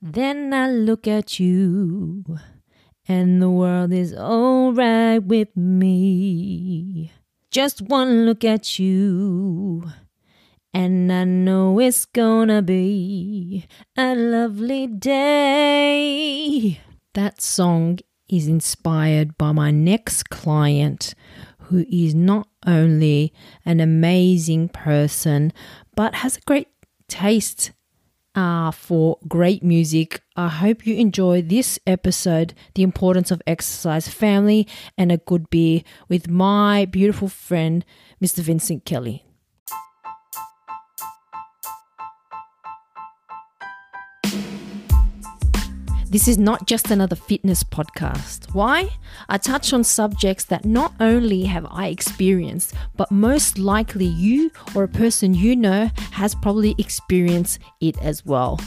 Then I look at you, and the world is alright with me. Just one look at you, and I know it's gonna be a lovely day. That song is inspired by my next client, who is not only an amazing person, but has a great taste uh, for great music. I hope you enjoy this episode, The Importance of Exercise, Family, and a Good Beer with my beautiful friend, Mr. Vincent Kelly. This is not just another fitness podcast. Why? I touch on subjects that not only have I experienced, but most likely you or a person you know has probably experienced it as well.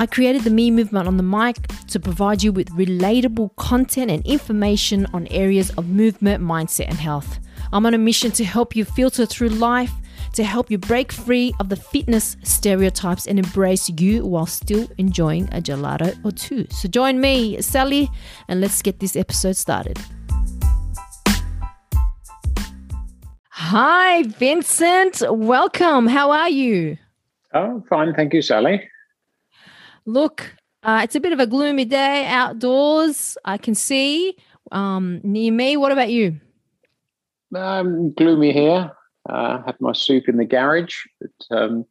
I created the Me Movement on the mic to provide you with relatable content and information on areas of movement, mindset, and health. I'm on a mission to help you filter through life to help you break free of the fitness stereotypes and embrace you while still enjoying a gelato or two. So join me, Sally, and let's get this episode started. Hi, Vincent. Welcome. How are you? Oh, fine. Thank you, Sally. Look, uh, it's a bit of a gloomy day outdoors. I can see um, near me. What about you? Um, gloomy here. Uh, had my soup in the garage, but um,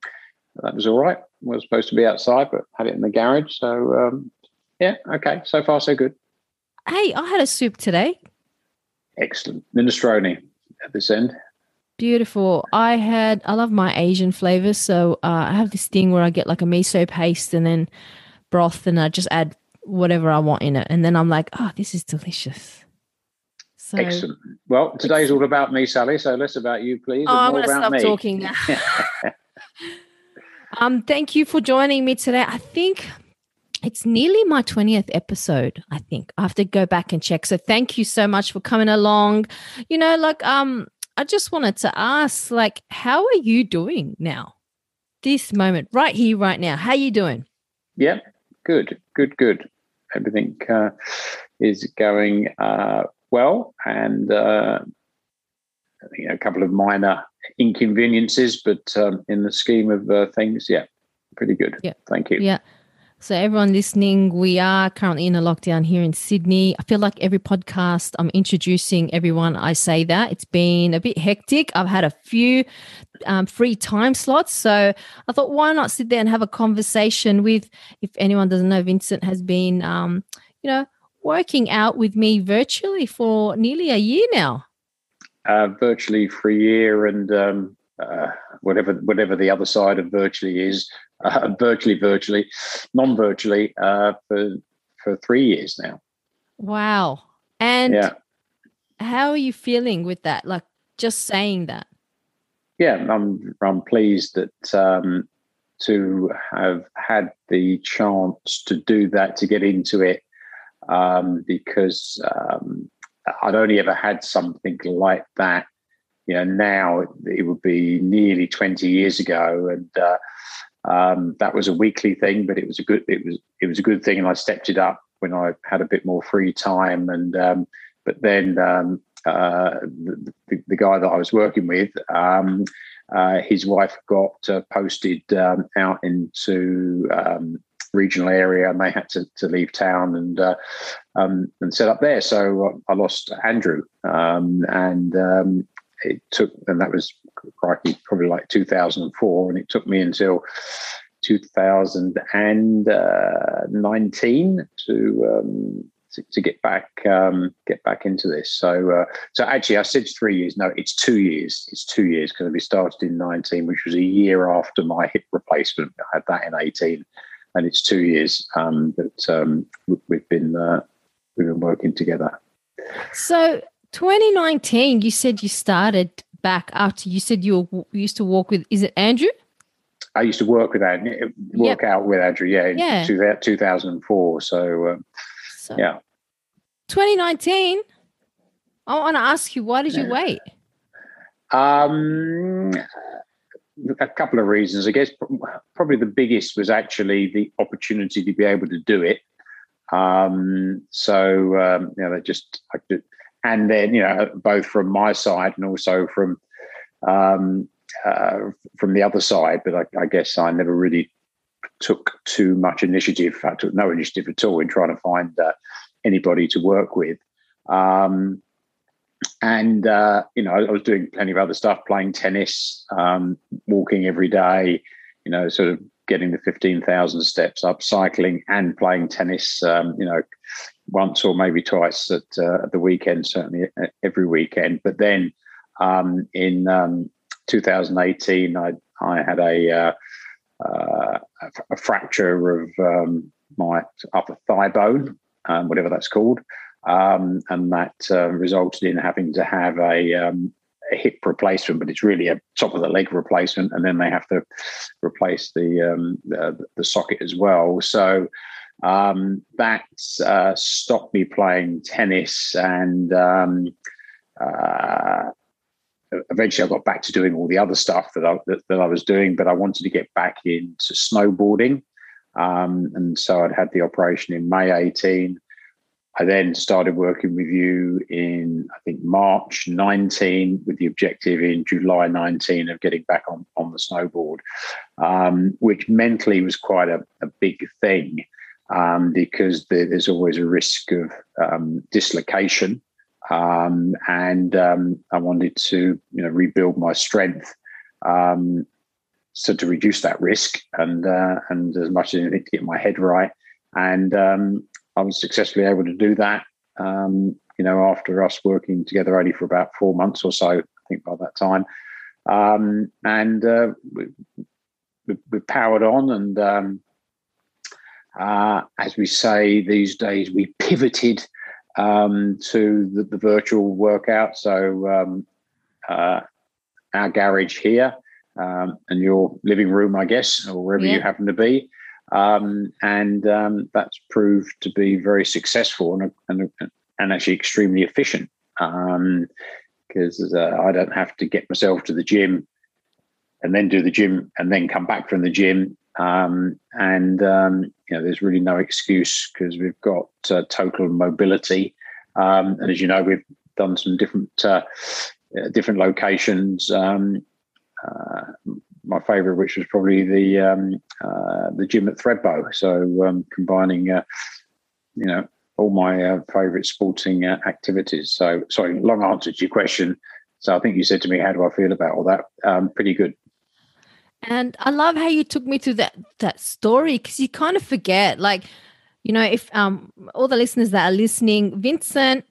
that was all right. was supposed to be outside, but had it in the garage. So um, yeah, okay. So far, so good. Hey, I had a soup today. Excellent minestrone at this end. Beautiful. I had. I love my Asian flavors, so uh, I have this thing where I get like a miso paste and then broth, and I just add whatever I want in it, and then I'm like, oh, this is delicious. So, Excellent. Well, today's all about me, Sally. So less about you, please. Oh, I'm going to stop me. talking now. um, thank you for joining me today. I think it's nearly my 20th episode i think i have to go back and check so thank you so much for coming along you know like um i just wanted to ask like how are you doing now this moment right here right now how are you doing yeah good good good everything uh, is going uh, well, and uh, you know, a couple of minor inconveniences, but um, in the scheme of uh, things, yeah, pretty good. Yeah, thank you. Yeah. So, everyone listening, we are currently in a lockdown here in Sydney. I feel like every podcast I'm introducing everyone, I say that it's been a bit hectic. I've had a few um, free time slots. So, I thought, why not sit there and have a conversation with, if anyone doesn't know, Vincent has been, um, you know, working out with me virtually for nearly a year now. Uh, virtually for a year, and um, uh, whatever whatever the other side of virtually is, uh, virtually, virtually, non-virtually uh, for for three years now. Wow! And yeah. how are you feeling with that? Like just saying that. Yeah, I'm I'm pleased that um, to have had the chance to do that to get into it um, because um, I'd only ever had something like that. You know, now it would be nearly 20 years ago, and uh, um, that was a weekly thing. But it was a good it was it was a good thing, and I stepped it up when I had a bit more free time. And um, but then um, uh, the, the, guy that I was working with, um, uh, his wife got uh, posted um, out into um, regional area, and they had to, to leave town and uh, um, and set up there. So I lost Andrew, um, and um, it took, and that was probably like 2004, and it took me until 2019 to um, to, to, get back um, get back into this. So uh, so actually, I said three years. No, it's two years. It's two years because we started in 19, which was a year after my hip replacement. I had that in 18, and it's two years um, that um, we've been uh, we've been working together. So, 2019, you said you started back after you said you, were, you used to walk with. Is it Andrew? I used to work with Andrew, work yep. out with Andrew. Yeah, in yeah. 2004. So, um, so, yeah. 2019. I want to ask you, why did you wait? Um, a couple of reasons. I guess probably the biggest was actually the opportunity to be able to do it. Um, so um, you know, they just and then you know both from my side and also from um, uh, from the other side. But I, I, guess I never really took too much initiative. I took no initiative at all in trying to find uh, anybody to work with. Um, and uh, you know, I was doing plenty of other stuff, playing tennis, um, walking every day. You know, sort of getting the fifteen thousand steps up, cycling, and playing tennis. Um, you know, once or maybe twice at, uh, at the weekend, certainly uh, every weekend. But then um, in um, 2018, I I had a uh, uh, a fracture of um, my upper thigh bone, um, whatever that's called, um, and that uh, resulted in having to have a, um, a, hip replacement, but it's really a top of the leg replacement, and then they have to replace the um, the, the, socket as well. So um, that uh, stopped me playing tennis, and um, uh, eventually I got back to doing all the other stuff that I that, that I was doing, but I wanted to get back into snowboarding. And so I'd had the operation in May 18. I then started working with you in, I think, March 19, with the objective in July 19 of getting back on, on the snowboard, um, which mentally was quite a, a big thing um, because there's always a risk of um, dislocation. Um, and um, I wanted to, you know, rebuild my strength um, so to reduce that risk and uh, and as much as anything to get my head right. And um, I was successfully able to do that. Um, you know, after us working together only for about four months or so, I think by that time, um, and uh, we, we, we, powered on. And um, uh, as we say these days, we pivoted um, to the, the, virtual workout. So um, uh, our garage here um, and your living room, I guess, or wherever yeah. you happen to be. Um, and um, that's proved to be very successful and, and, and actually extremely efficient because um, uh, I don't have to get myself to the gym and then do the gym and then come back from the gym. Um, and um, you know, there's really no excuse because we've got uh, total mobility. Um, and as you know, we've done some different uh, uh different locations. My favourite, which was probably the um, uh, the gym at Thredbo. So um, combining, uh, you know, all my uh, favourite sporting uh, activities. So sorry, long answer to your question. So I think you said to me, "How do I feel about all that?" Um, pretty good. And I love how you took me to that that story because you kind of forget, like, you know, if um all the listeners that are listening, Vincent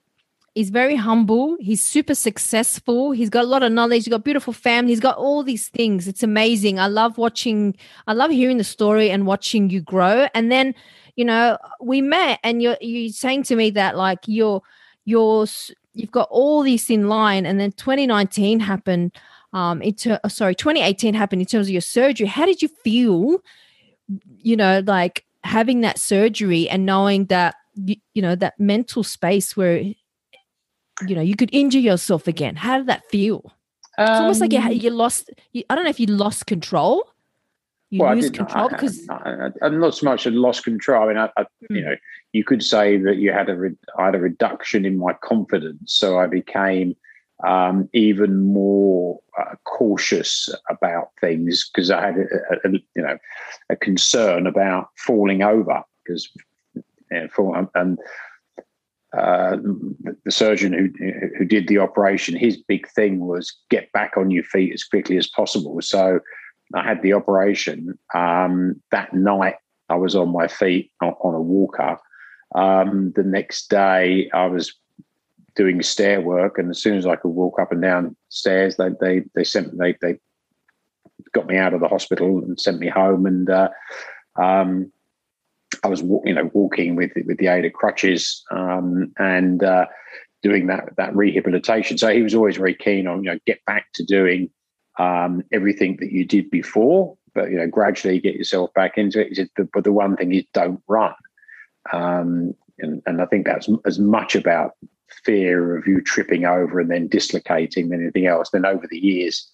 He's very humble. He's super successful. He's got a lot of knowledge. He's got beautiful family. He's got all these things. It's amazing. I love watching, I love hearing the story and watching you grow. And then, you know, we met and you're you saying to me that like you're you're you've got all this in line and then 2019 happened um into oh, sorry 2018 happened in terms of your surgery how did you feel you know like having that surgery and knowing that you, you know that mental space where you know you could injure yourself again. How did that feel? It's um, almost like you, um, you lost you, i don't know if you lost control. You well, lose control because I, am not so much a lost control. I mean I, I mm. you know you could say that you had a re- I had a reduction in my confidence. So i became um, even more uh, cautious about things because i had a, a, a, you know a concern about falling over because you know, and uh, the surgeon who who did the operation, his big thing was get back on your feet as quickly as possible. So I had the operation um, that night. I was on my feet on, a walker. Um, the next day, I was doing stair work, and as soon as I could walk up and down stairs, they they they sent they they got me out of the hospital and sent me home. And uh, um, I was you know walking with with the aid of crutches um, and uh, doing that that rehabilitation. So he was always very keen on you know get back to doing um, everything that you did before, but you know gradually get yourself back into it. Said, but the one thing is don't run, um, and and I think that's as much about fear of you tripping over and then dislocating than anything else. Then over the years,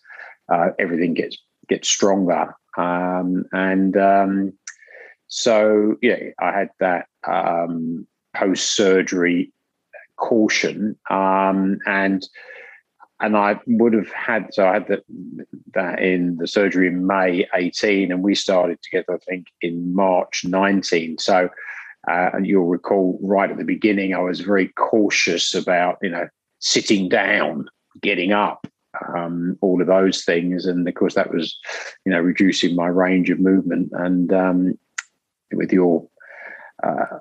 uh, everything gets get stronger. Um, and um, so, yeah, I had that um, post surgery caution, um, and and I would have had so I had that that in the surgery in May 18, and we started together, I think, in March 19. So, uh, and you'll recall right at the beginning, I was very cautious about you know sitting down, getting up, um, all of those things, and of course that was you know reducing my range of movement. And um, with your uh,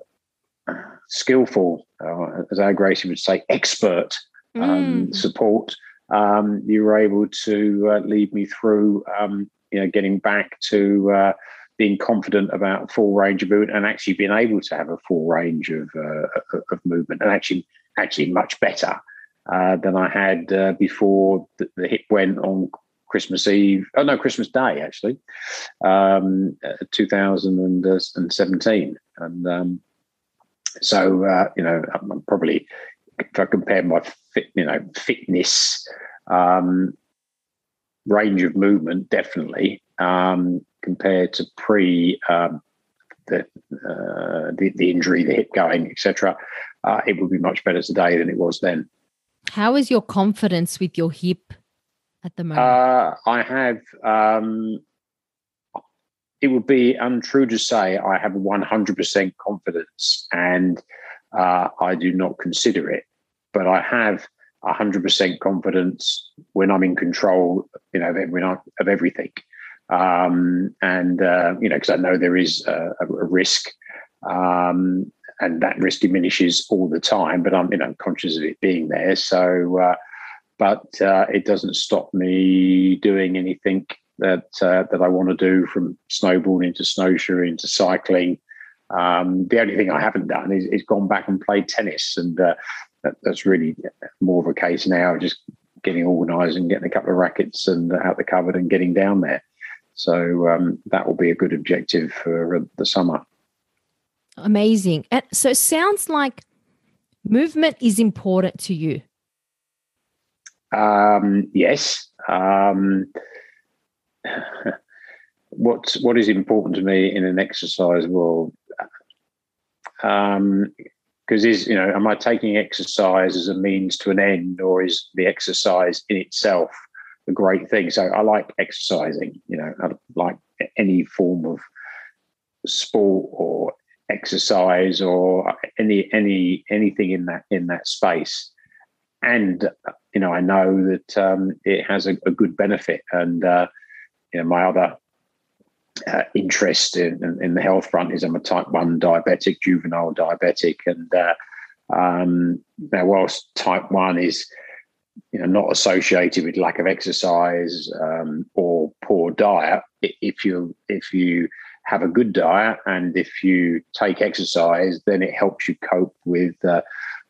skillful, uh, as our Gracie would say, expert um, mm. support um, you were able to uh, lead me through, um, you know, getting back to uh, being confident about full range of movement and actually being able to have a full range of uh, of movement and actually actually much better uh, than I had uh, before the, the, hip went on Christmas Eve. Oh no, Christmas Day actually, um, uh, 2017, and um, so you know I'm probably if I compare my fit, you know, fitness um, range of movement, definitely um, compared to pre um, the, uh, the, the injury, the hip going, etc. Uh, it would be much better today than it was then. How is your confidence with your hip at the moment? Uh, I have. Um, it would be untrue to say I have 100% confidence, and uh, I do not consider it but I have 100% confidence when I'm in control, you know, when I, of everything. Um, and, uh, you know, because I know there is a, a risk um, and that risk diminishes all the time, but I'm, you know, conscious of it being there. So, uh, but uh, it doesn't stop me doing anything that uh, that I want to do from snowboarding to snowshoeing to cycling. Um, the only thing I haven't done is, is gone back and played tennis, and uh, that, that's really more of a case now, just getting organised and getting a couple of rackets and out the cupboard and getting down there. So um, that will be a good objective for uh, the summer. Amazing. So it sounds like movement is important to you. Um, yes. Um, what what is important to me in an exercise world? Um, because is you know am i taking exercise as a means to an end or is the exercise in itself a great thing so i like exercising you know I like any form of sport or exercise or any any anything in that in that space and you know i know that um, it has a, a, good benefit and uh, you know my other uh, interest in, in, in, the health front is I'm a type 1 diabetic, juvenile diabetic. And uh, um, now, whilst type 1 is you know, not associated with lack of exercise um, or poor diet, if you if you have a good diet and if you take exercise, then it helps you cope with uh,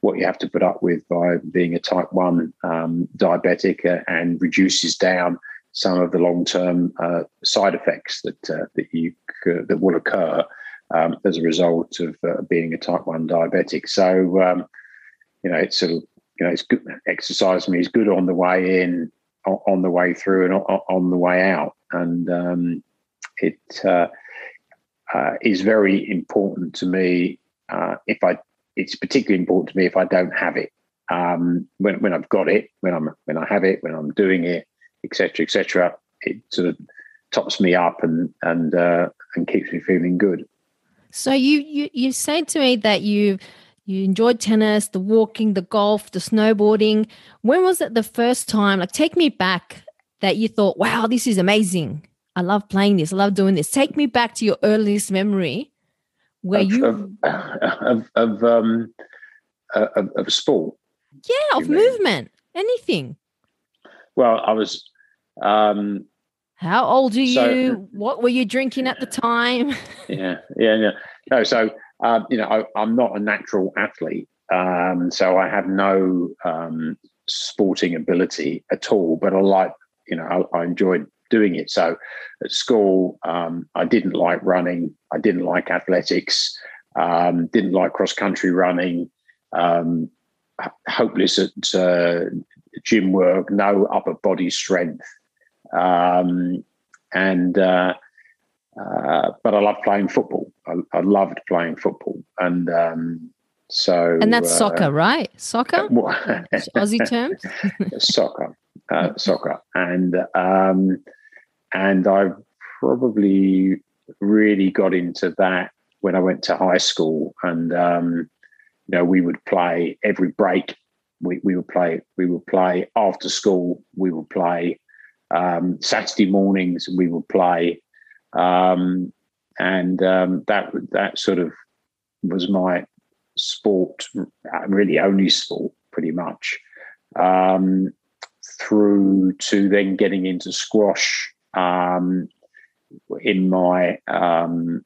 what you have to put up with by being a type 1 um, diabetic uh, and reduces down some of the long-term uh, side effects that uh, that you that will occur um, as a result of uh, being a type one diabetic. So um, you know, it's sort of you know, it's good. Exercise me is good on the way in, on the way through, and on the way out, and um, it uh, uh, is very important to me. Uh, if I, it's particularly important to me if I don't have it. Um, when when I've got it, when I'm when I have it, when I'm doing it, etc., etc. It sort of tops me up and and uh, and keeps me feeling good. So you you you said to me that you you enjoyed tennis, the walking, the golf, the snowboarding. When was it the first time? Like, take me back that you thought, "Wow, this is amazing! I love playing this. I love doing this." Take me back to your earliest memory where of, you of of of, um, uh, of, of sport. Yeah, of movement, anything. Well, I was um, How old are so, you? What were you drinking at the time? yeah, yeah, yeah. No, so um, you know, I, am not a natural athlete, um, so I have no um, sporting ability at all. But I like, you know, I, I enjoyed doing it. So at school, um, I didn't like running. I didn't like athletics. Um, didn't like cross country running. Um, hopeless at uh, gym work. No upper body strength. Um, and uh, uh, but I love playing football. I, I loved playing football, and um, so and that's uh, soccer, right? Soccer, Aussie terms. soccer, uh, soccer, and um, and I probably really got into that when I went to high school, and um, you know we would play every break. We, we would play. We would play after school. We would play um, Saturday mornings. We would play um, and um, that that sort of was my sport, really only sport, pretty much. Um, through to then getting into squash um, in my um,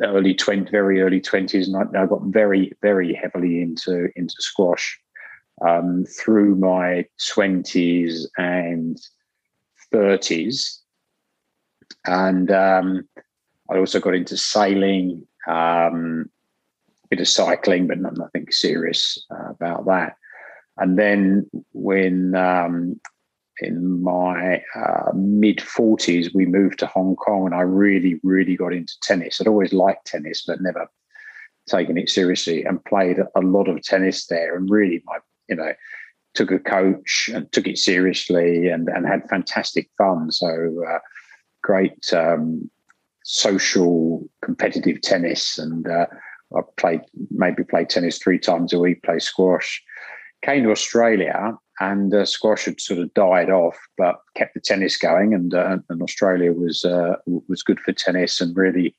early 20 very early 20s and I, I, got very very heavily into into squash um, through my 20s and 30s and um, I also got into sailing, um, a bit of cycling, but nothing serious uh, about that. And then when um, in my uh, mid 40s, we moved to Hong Kong, and I really, really got into tennis. I'd always liked tennis, but never taken it seriously, and played a lot of tennis there. And really, my you know took a coach and took it seriously, and and had fantastic fun. So. Uh, great um, social competitive tennis, and uh, I played maybe played tennis three times a week, play squash. Came to Australia, and uh, squash had sort of died off, but kept the tennis going, and uh, and Australia was uh, was good for tennis, and really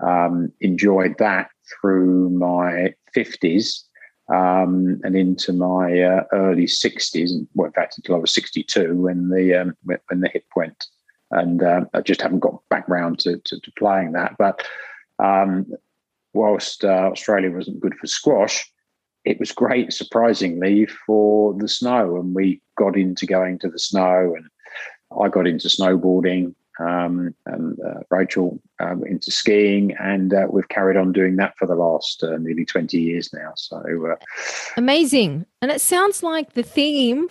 um, enjoyed that through my fifties. Um, and into my uh, early 60s, well, in fact, until I was 62 when the um, when the hip went and uh, I just haven't got back round to, to, to playing that. But um, whilst uh, Australia wasn't good for squash, it was great, surprisingly, for the snow, and we got into going to the snow, and I got into snowboarding. Um, and uh, Rachel um, into skiing, and uh, we've carried on doing that for the last uh, nearly 20 years now. So uh, amazing. And it sounds like the theme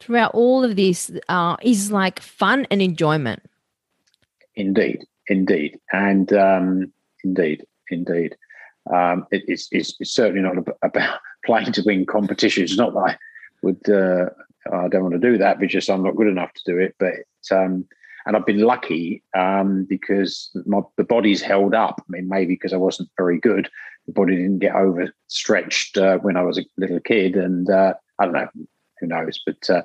throughout all of this uh, is like fun and enjoyment. Indeed, indeed, and um, indeed, indeed. Um, it, it's, it's, it's, certainly not about playing to win competitions. Not that I would, uh, I don't want to do that because I'm not good enough to do it. But um, and I've been lucky um, because my, the body's held up. I mean, maybe because I wasn't very good, the body didn't get overstretched uh, when I was a little kid, and uh, I don't know who knows? But uh,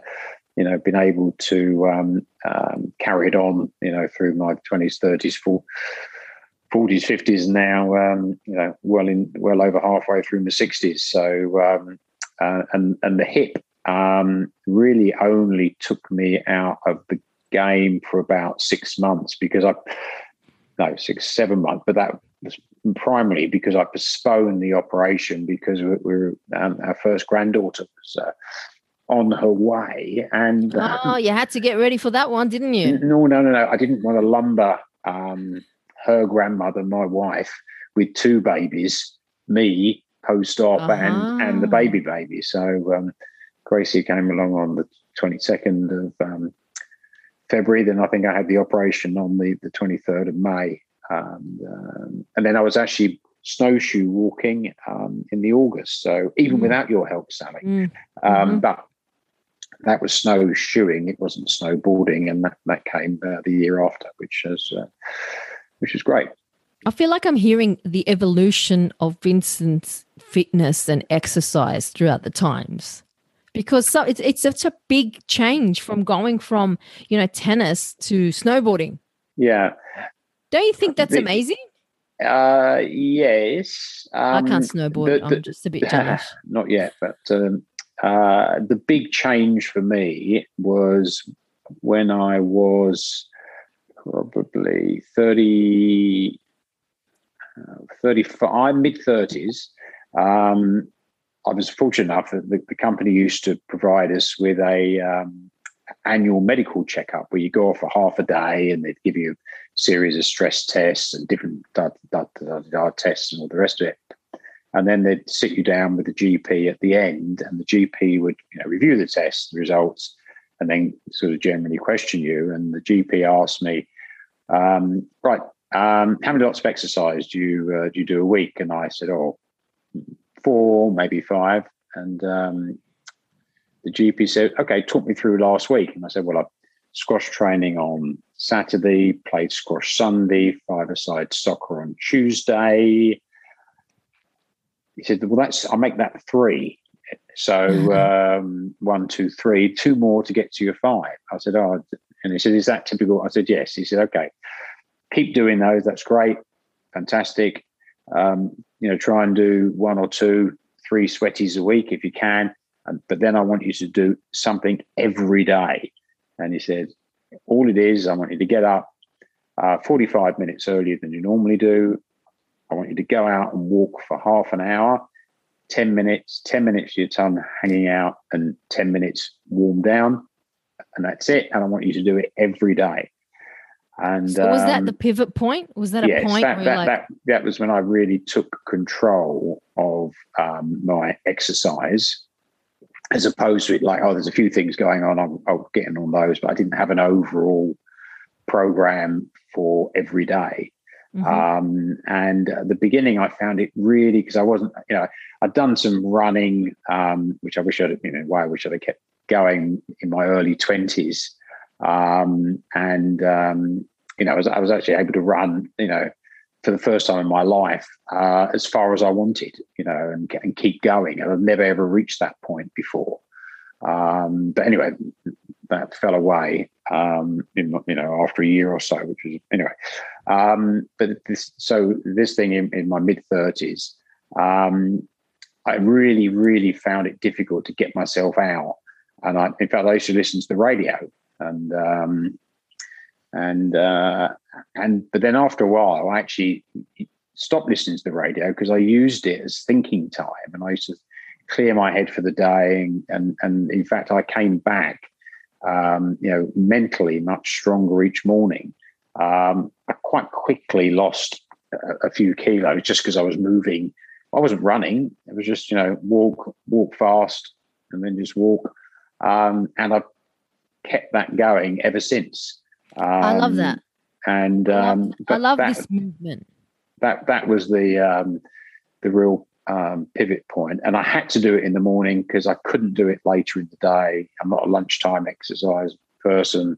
you know, been able to um, um, carry it on, you know, through my twenties, thirties. 40s, 50s now, um, you know, well in well over halfway through my 60s. So, um, uh, and and the hip um, really only took me out of the game for about six months because I, no, six, seven months, but that was primarily because I postponed the operation because we were, um, our first granddaughter was uh, on her way. And oh, you had to get ready for that one, didn't you? No, no, no, no. I didn't want to lumber um, her grandmother, my wife, with two babies, me post op uh-huh. and and the baby baby. So um, Gracie came along on the twenty second of um, February. Then I think I had the operation on the the twenty third of May. Um, um, and then I was actually snowshoe walking um, in the August. So even mm. without your help, Sally. Mm. Um, mm-hmm. But that was snowshoeing. It wasn't snowboarding, and that that came uh, the year after, which is uh, which is great. I feel like I'm hearing the evolution of Vincent's fitness and exercise throughout the times, because so it's it's such a big change from going from you know tennis to snowboarding. Yeah, don't you think that's the, amazing? Uh, yes. Um, I can't um, snowboard. The, the, I'm just a bit jealous. Not yet, but um, uh, the big change for me was when I was probably 30, uh, 35, mid 30s. Um, I was fortunate enough that the, the, company used to provide us with a um, annual medical checkup where you go off for half a day and they'd give you a series of stress tests and different da, da, da, tests and all the rest of it and then they'd sit you down with the GP at the end, and the GP would you know review the test the results, and then sort of generally question you. And the GP asked me, um, right, um, how many lots of exercise do you uh, do you do a week? And I said, oh, four, maybe five. And um, the GP said, okay, talk me through last week. And I said, well, I squash training on Saturday, played squash Sunday, five-a-side soccer on Tuesday. He said, well, that's I'll make that three. So mm-hmm. um, one, two, three, two more to get to your five. I said, oh, and he said, is that typical? I said, yes. He said, okay, keep doing those. That's great, fantastic. Um, you know, try and do one or two, three sweaties a week if you can. But then I want you to do something every day. And he said, all it is, I want you to get up uh, 45 minutes earlier than you normally do. I want you to go out and walk for half an hour, 10 minutes, 10 minutes for your tongue hanging out, and 10 minutes warm down. And that's it. And I want you to do it every day. And so was um, that the pivot point? Was that a point? That, that, like... that, that was when I really took control of um, my exercise as opposed to it like, oh, there's a few things going on. I'll, I'll get in on those, but I didn't have an overall program for every day. Mm-hmm. Um, and at the beginning, I found it really because I wasn't, you know, I'd done some running, um, which I wish I'd, you know, why I wish I'd have kept going in my early twenties. Um, and um, you know, I was, I was actually able to run, you know, for the first time in my life uh, as far as I wanted, you know, and, and keep going. And I've never ever reached that point before. Um, but anyway, that fell away, um, in, you know, after a year or so, which was anyway. Um, but this, so this thing in, in my mid thirties, um, I really, really found it difficult to get myself out. And I, in fact, I used to listen to the radio, and um, and uh, and but then after a while, I actually stopped listening to the radio because I used it as thinking time, and I used to clear my head for the day. And and, and in fact, I came back, um, you know, mentally much stronger each morning. Um, I quite quickly lost a, a few kilos just because I was moving. I wasn't running; it was just you know walk, walk fast, and then just walk. Um, and I've kept that going ever since. Um, I love that. And um, I love, that, this movement. That that was the um, the real um, pivot point. point, and I had to do it in the morning because I couldn't do it later in the day. I'm not a lunchtime exercise person.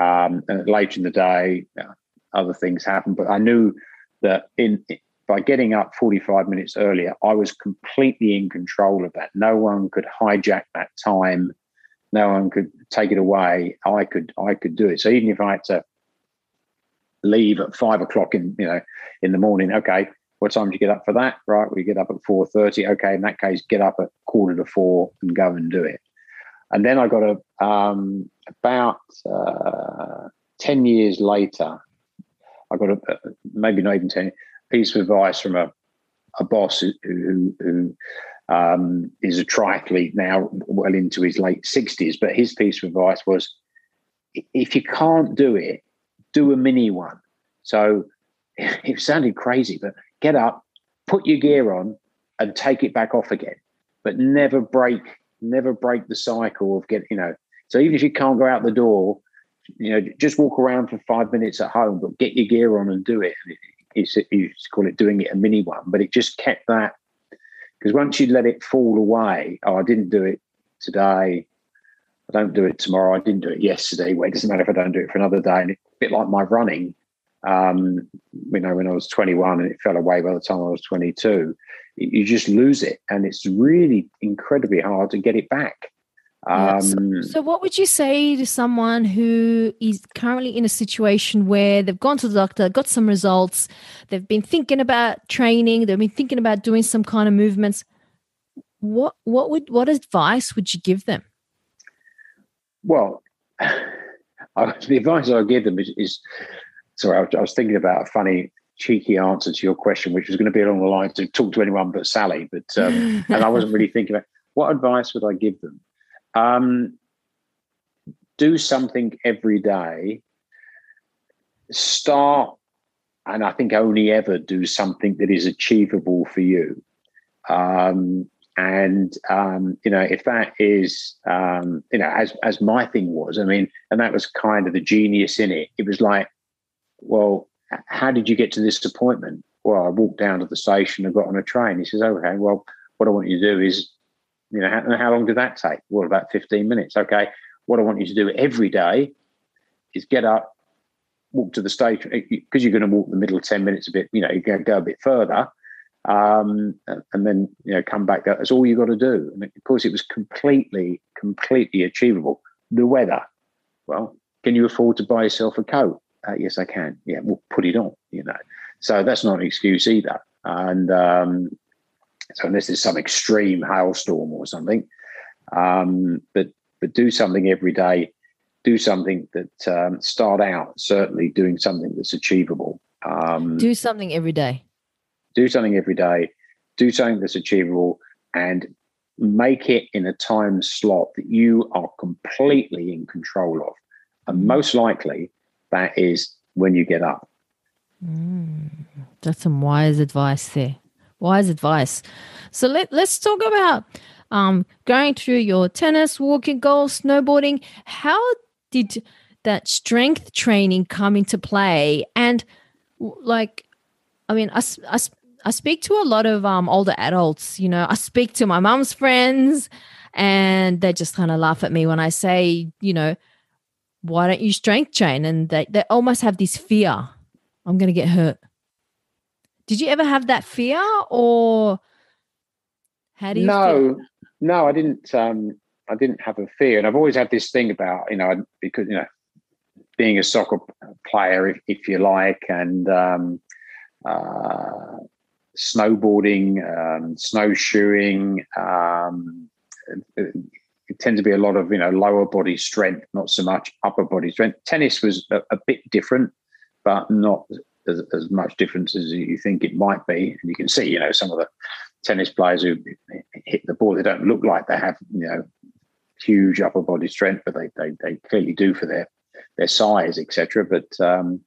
Um, and later in the day, other things happen. But I knew that in by getting up 45 minutes earlier, I was completely in control of that. No one could hijack that time no one could take it away. I could I could do it. So even if I had to leave at five o'clock in you know in the morning, okay, what time do you get up for that? Right, we get up at four thirty. Okay, in that case, get up at quarter to four and go and do it. And then I got a um, about uh, ten years later, I got a maybe not even ten piece of advice from a a boss who, who, who um, is a triathlete now, well into his late 60s. But his piece of advice was if you can't do it, do a mini one. So it sounded crazy, but get up, put your gear on, and take it back off again. But never break, never break the cycle of getting, you know. So even if you can't go out the door, you know, just walk around for five minutes at home, but get your gear on and do it. It's, you call it doing it a mini one, but it just kept that because once you let it fall away, oh, I didn't do it today. I don't do it tomorrow. I didn't do it yesterday. Well, it doesn't matter if I don't do it for another day. And it's a bit like my running. Um, you know, when I was 21 and it fell away by the time I was 22, you just lose it. And it's really incredibly hard to get it back. Um, so, so, what would you say to someone who is currently in a situation where they've gone to the doctor, got some results, they've been thinking about training, they've been thinking about doing some kind of movements? What what would what advice would you give them? Well, the advice I give them is, is sorry, I was, thinking about a funny cheeky answer to your question, which was going to be along the lines of talk to anyone but Sally. But um, and I wasn't really thinking about what advice would I give them. Um, do something every day. Start, and I think only ever do something that is achievable for you. Um, and um, you know, if that is, um, you know, as as my thing was, I mean, and that was kind of the genius in it. It was like well, how did you get to this appointment? Well, I walked down to the station and got on a train. He says, okay, well, what I want you to do is, you know, how, how long did that take? Well, about 15 minutes. Okay. What I want you to do every day is get up, walk to the station because you're going to walk the middle 10 minutes a bit, you know, you're going to go a bit further. Um, and then, you know, come back. That's all you got to do. And of course, it was completely, completely achievable. The weather. Well, can you afford to buy yourself a coat? Uh, yes, I can. Yeah, we'll put it on, you know. So that's not an excuse either. And um, so unless there's some extreme hailstorm or something, um, but but do something every day. Do something that um, start out certainly doing something that's achievable. Um, do something every day. Do something every day. Do something that's achievable, and make it in a time slot that you are completely in control of. And mm. most likely, that is when you get up. Mm, that's some wise advice there. Wise advice. So let, let's talk about um, going through your tennis, walking, golf, snowboarding. How did that strength training come into play? And like, I mean, I, I, I speak to a lot of um, older adults. You know, I speak to my mom's friends, and they just kind of laugh at me when I say, you know, why don't you strength train? And they, they almost have this fear I'm going to get hurt. Did you ever have that fear or how do you No, feel? no, I didn't um I didn't have a fear. And I've always had this thing about, you know, because you know, being a soccer player, if, if you like, and um, uh, snowboarding, um, snowshoeing, um, it tends to be a lot of you know lower body strength, not so much upper body strength. Tennis was a, a bit different, but not as, as, much difference as you think it might be. And you can see, you know, some of the tennis players who hit the ball, they don't look like they have, you know, huge upper body strength, but they they, they clearly do for their their size, etc. But um,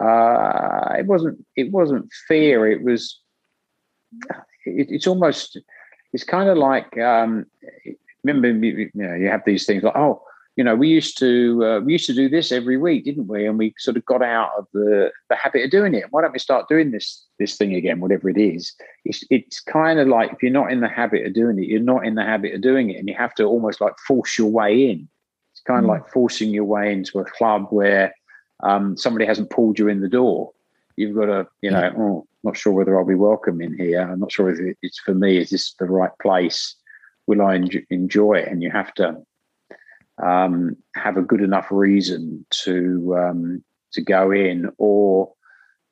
uh, it wasn't it wasn't fear. It was it, it's almost it's kind of like um, remember, you know, you have these things like, oh, you know, we used to uh, we used to do this every week, didn't we? And we sort of got out of the the habit of doing it. Why don't we start doing this this thing again, whatever it is? It's it's kind of like if you're not in the habit of doing it, you're not in the habit of doing it, and you have to almost like force your way in. It's kind of mm. like forcing your way into a club where um, somebody hasn't pulled you in the door. You've got to, you know, oh, not sure whether I'll be welcome in here. I'm not sure if it's for me. Is this the right place? will I enjoy it? And you have to um, have a good enough reason to um, to go in, or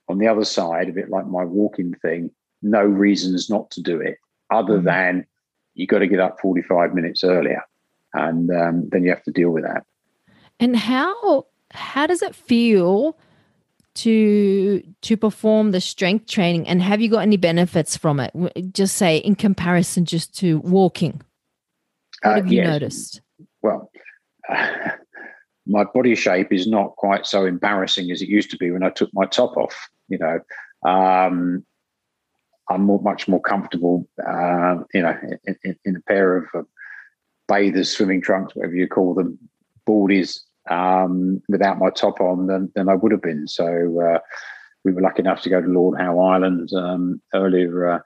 on the other side, a bit like my walking thing, no reasons not to do it, other mm. than you got to get up forty five minutes earlier, and um, then you have to deal with that. And how how does it feel? to to perform the strength training and have you got any benefits from it just say in comparison just to walking what uh, have you yes. noticed? Well, uh, my body shape is not quite so embarrassing as it used to be when I took my top off. You know, um, I'm more, much more comfortable, uh, you know, in, in, in, a pair of uh, bathers, swimming trunks, whatever you call them, boardies, um, without my top on than, than I would have been. So uh, we were lucky enough to go to Lord Howe Island um, earlier uh,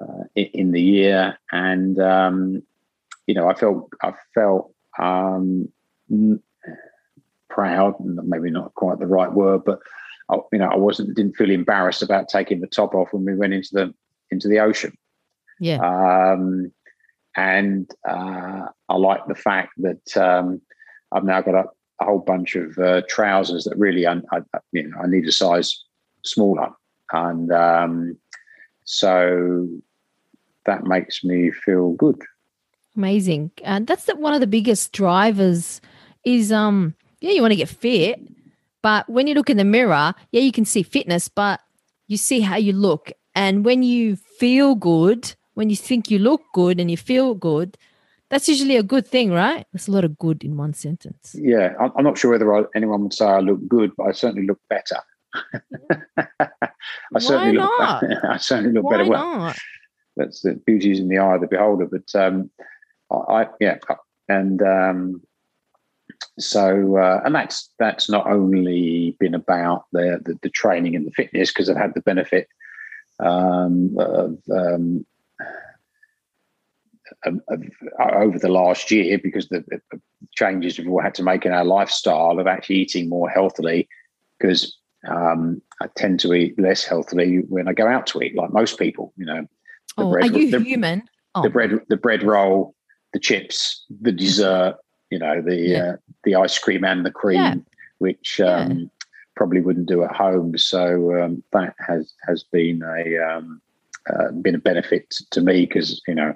uh, in the year, and um, you know, I felt I felt um, proud, maybe not quite the right word, but I, you know, I wasn't didn't feel embarrassed about taking the top off when we went into the into the ocean. Yeah. Um, and uh, I like the fact that um, I've now got a, a whole bunch of uh, trousers that really I, I, you know I need a size smaller, and um, so that makes me feel good. Amazing. And that's the, one of the biggest drivers is um yeah, you want to get fit, but when you look in the mirror, yeah, you can see fitness, but you see how you look. And when you feel good, when you think you look good and you feel good, that's usually a good thing, right? There's a lot of good in one sentence. Yeah, I'm not sure whether I, anyone would say I look good, but I certainly look better. I certainly look. I certainly look Why better. Well, that's the beauty is in the eye of the beholder. But um, I, yeah, and um, so uh, and that's that's not only been about the the, the training and the fitness because I've had the benefit um, of, um, of, of, over the last year because the, the changes we've had to make in our lifestyle of actually eating more healthily because um, I tend to eat less healthily when I go out to eat, like most people. You know, the oh, bread, are you the, human? Oh. The bread, the bread roll, the chips, the dessert. You know, the yeah. uh, the ice cream and the cream, yeah. which um, yeah. probably wouldn't do at home. So um, that has has been a um, uh, been a benefit to me because you know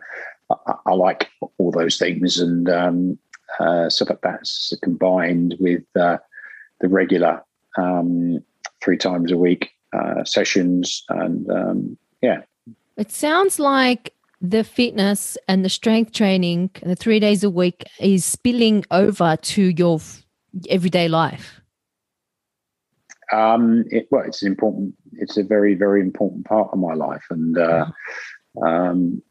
I, I, like all those things, and um, uh, so that that's combined with uh, the regular um, three times a week uh, sessions, and um, yeah. It sounds like the fitness and the strength training, the three days a week, is spilling over to your everyday life. Um, it, well, it's important. It's a very, very important part of my life, and uh, um,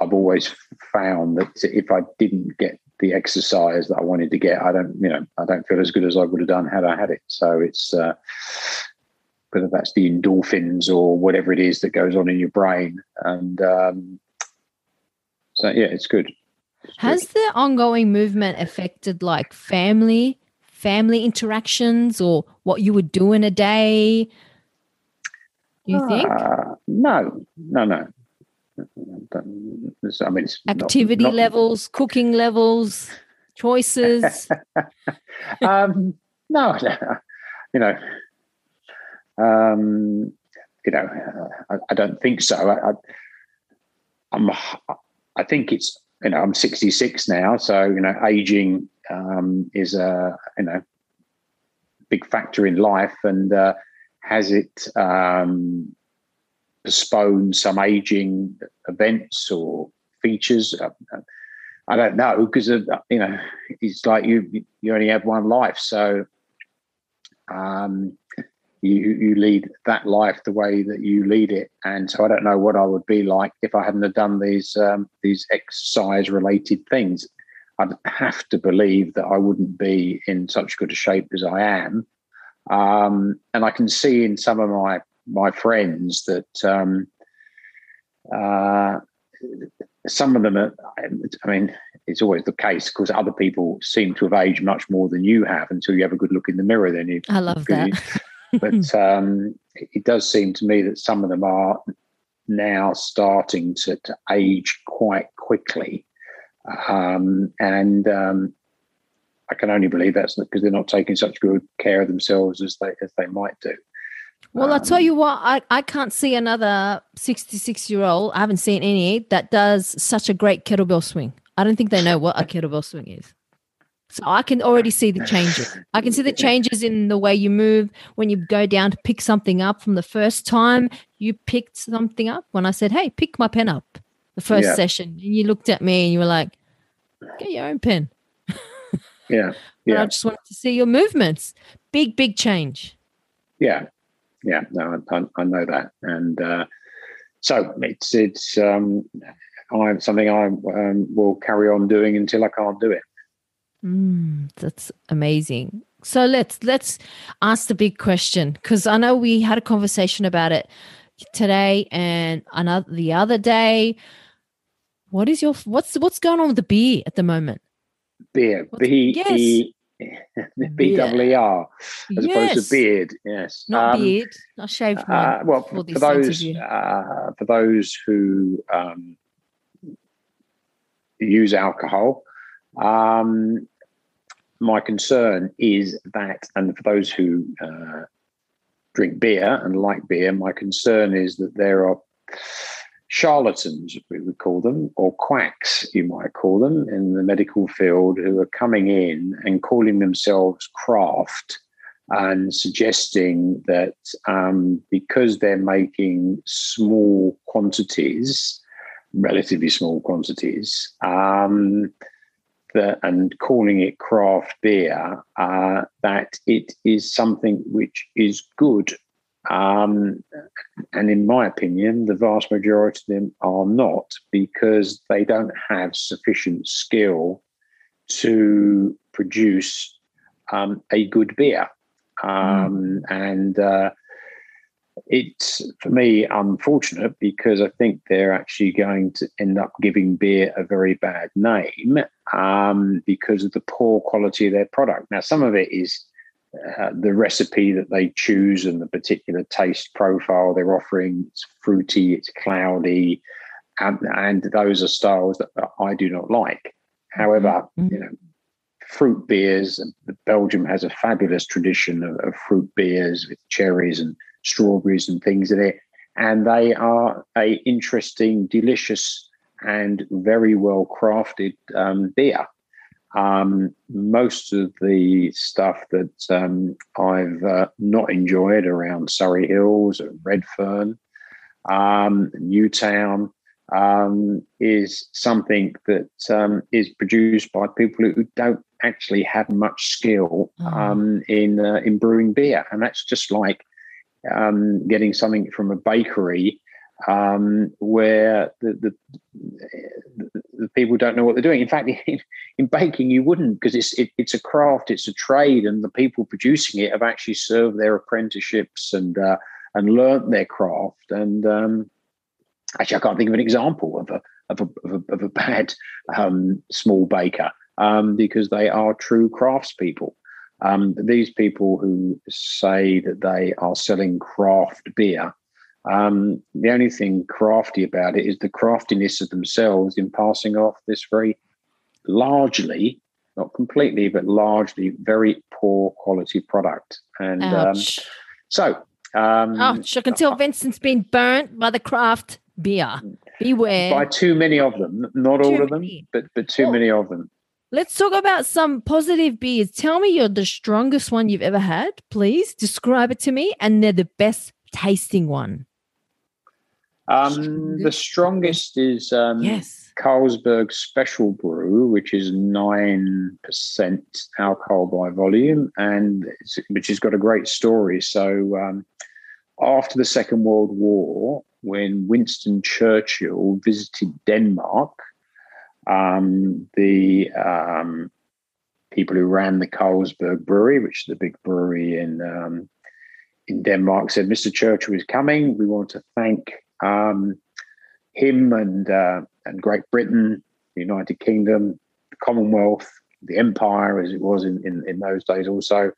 I've always found that if I didn't get the exercise that I wanted to get, I don't, you know, I don't feel as good as I would have done had I had it. So it's uh, whether that's the endorphins or whatever it is that goes on in your brain, and um, so yeah, it's good. It's Has good. the ongoing movement affected like family, family interactions, or what you would do in a day? Do you uh, think? No, no, no. I mean, activity not, not, levels, cooking levels, choices. um, no, you know, um, you know, I, I, don't think so. I, I, I'm, I think it's you know, I'm 66 now, so you know, aging um, is a you know big factor in life, and uh, has it um, postpone some aging events or features. Uh, uh, I don't know because you know it's like you you only have one life, so um, you you lead that life the way that you lead it. And so I don't know what I would be like if I hadn't have done these um, these exercise related things. I'd have to believe that I wouldn't be in such good a shape as I am. Um, and I can see in some of my my friends that um, uh, some of them are, I mean, it's always the case because other people seem to have aged much more than you have until you have a good look in the mirror. Then you, I love that. but um, it does seem to me that some of them are now starting to, to age quite quickly. Um, and um, I can only believe that's because they're not taking such good care of themselves as they as they might do. Well, um, I'll tell you what, I, I can't see another 66 year old, I haven't seen any, that does such a great kettlebell swing. I don't think they know what a kettlebell swing is. So I can already see the changes. I can see the changes in the way you move when you go down to pick something up from the first time you picked something up. When I said, Hey, pick my pen up the first yeah. session, and you looked at me and you were like, Get your own pen. Yeah. Yeah. I just wanted to see your movements. Big, big change. Yeah yeah, no, I, I know that, and uh, so it's it's um, I, something I um, will carry on doing until I can't do it. Mm, that's amazing. So let's let's ask the big question because I know we had a conversation about it today and another the other day. What is your what's what's going on with the beer at the moment? Beer, B E B W E R as yes. opposed to beard. Yes, not um, beard, not shaved. Uh, well, for, for those uh, for those who um, use alcohol, um, my concern is that, and for those who uh, drink beer and like beer, my concern is that there are charlatans, we would call them, or quacks, you might call them, in the medical field, who are coming in and calling themselves craft and suggesting that um, because they're making small quantities, relatively small quantities, um, that, and calling it craft beer, uh, that it is something which is good um, and in my opinion, the vast majority of them are not because they don't have sufficient skill to produce um, a good beer. Um, mm. And uh, it's for me unfortunate because I think they're actually going to end up giving beer a very bad name um, because of the poor quality of their product. Now, some of it is uh, the recipe that they choose and the particular taste profile they're offering. It's fruity, it's cloudy, and, and those are styles that I do not like. However, mm-hmm. you know, fruit beers. Belgium has a fabulous tradition of, of, fruit beers with cherries and strawberries and things in it, and they are a interesting, delicious, and very well crafted um, beer. Um, most of the stuff that um, I've uh, not enjoyed around Surry Hills and Redfern, um, Newtown, um, is something that um, is produced by people who don't actually have much skill oh. in uh, in brewing beer, and that's just like um, getting something from a bakery um, where the, the, the, people don't know what they're doing. In fact, in, in baking, you wouldn't because it's it, it's a craft, it's a trade, and the people producing it have actually served their apprenticeships and uh, and learnt their craft. And um, actually, I can't think of an example of a of a, of a, of a bad um, small baker um, because they are true craftspeople. Um, these people who say that they are selling craft beer, um, the only thing crafty about it is the craftiness of themselves in passing off this very largely, not completely, but largely very poor quality product. And um, so, um, Ouch. I can tell Vincent's been burnt by the craft beer. Beware. By too many of them. Not too all of them, but, but too many of them. Let's talk about some positive beers. Tell me you're the strongest one you've ever had, please. Describe it to me, and they're the best tasting one. Um, the strongest is um, yes. Carlsberg Special Brew, which is nine percent alcohol by volume, and which has got a great story. So, um, after the Second World War, when Winston Churchill visited Denmark, um, the um, people who ran the Carlsberg Brewery, which is the big brewery in um, in Denmark, said, "Mr. Churchill is coming. We want to thank um, him and uh, and Great Britain, the United Kingdom, the Commonwealth, the Empire, as it was in in, in those days, also."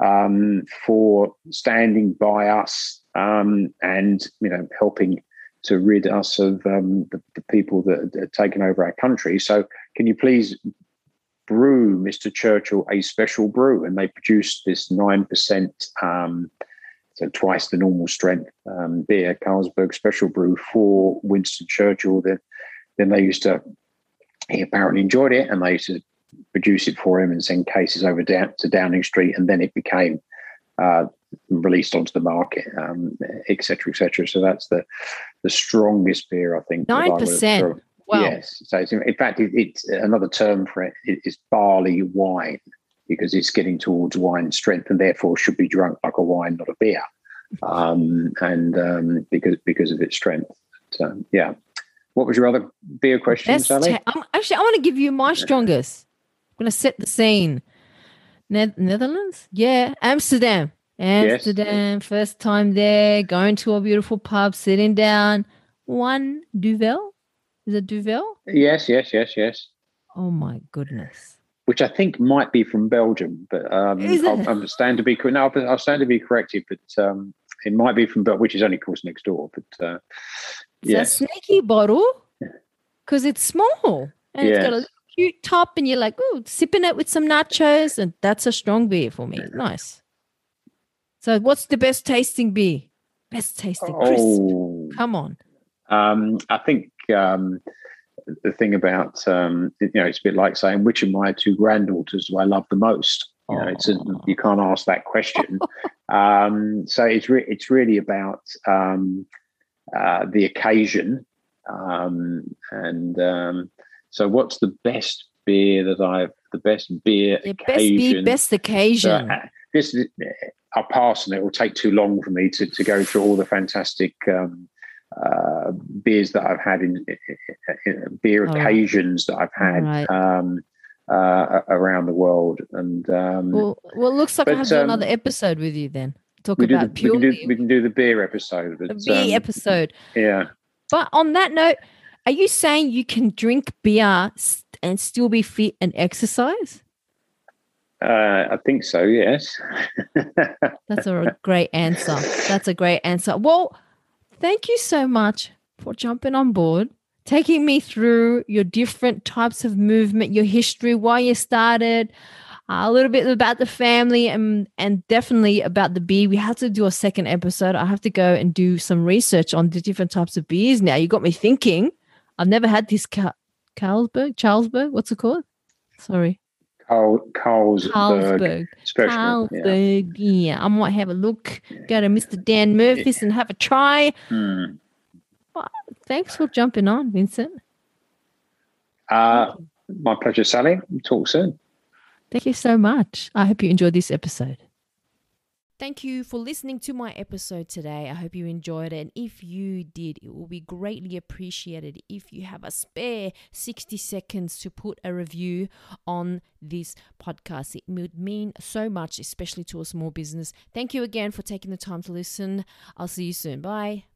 Um, for standing by us um, and you know helping to rid us of um, the, the, people that are taken over our country. So, can you please brew, Mr. Churchill, a special brew? And they produced this 9%, um, so twice the normal strength um, beer, Carlsberg Special Brew for Winston Churchill. Then, then they used to, he apparently enjoyed it and they used to produce it for him and send cases over down to Downing Street. And then it became uh, released onto the market, um, et cetera, et cetera. So that's the the strongest beer I think. Nine percent. Wow. Yes. So in fact, it, it's another term for it is barley wine because it's getting towards wine strength and therefore should be drunk like a wine, not a beer. Um, and um, because because of its strength. So, yeah. What was your other beer question, Best Sally? Ta- actually, I want to give you my strongest. I'm going to set the scene. Ne- Netherlands? Yeah, Amsterdam. Amsterdam, yes. first time there, going to a beautiful pub, sitting down. One Duvel? Is it Duvel? Yes, yes, yes, yes. Oh my goodness. Which I think might be from Belgium, but um, I'll, I'll, stand to be no, I'll stand to be corrected, but um, it might be from Belgium, which is only of course next door. But uh, it's a sneaky bottle because it's small and yes. it's got a cute top, and you're like, oh, sipping it with some nachos, and that's a strong beer for me. Nice. So, what's the best tasting beer? Best tasting, Chris. Oh, come on. Um, I think um, the thing about um, you know it's a bit like saying which of my two granddaughters do I love the most. You know, it's a, you can't ask that question. um, so it's re- it's really about um, uh, the occasion, um, and um, so what's the best beer that I've the best beer the occasion? Best beer, best occasion. Uh, this I'll pass, and it will take too long for me to to go through all the fantastic. Um, uh, beers that I've had in, in, beer oh. occasions that I've had. Right. Um, uh, around the world. And um, Well, well, it looks like I have um, another episode with you then. Talk we, the, about we, can do, we can do the beer episode. But, beer um, episode. Yeah. But on that note, are you saying you can drink beer and still be fit and exercise? Uh, I think so, yes. That's a great answer. That's a great answer. Well, thank you so much for jumping on board, taking me through your different types of movement, your history, why you started, uh, a little bit about the family, and and definitely about the beer. We have to do a second episode. I have to go and do some research on the different types of beers. Now you got me thinking. I've never had this Ca- Carlsberg. Charlesberg. What's it called? Sorry, Carl, Carlsberg Carlsberg. special. Yeah. Yeah. I might have a look. Go to Mr. Dan Murphy's and have a try. Hmm. Thanks for jumping on, Vincent. Uh, my pleasure, Sally. Talk soon. Thank you so much. I hope you enjoyed this episode. Thank you for listening to my episode today. I hope you enjoyed it. And if you did, it will be greatly appreciated if you have a spare 60 seconds to put a review on this podcast. It would mean so much, especially to a small business. Thank you again for taking the time to listen. I'll see you soon. Bye.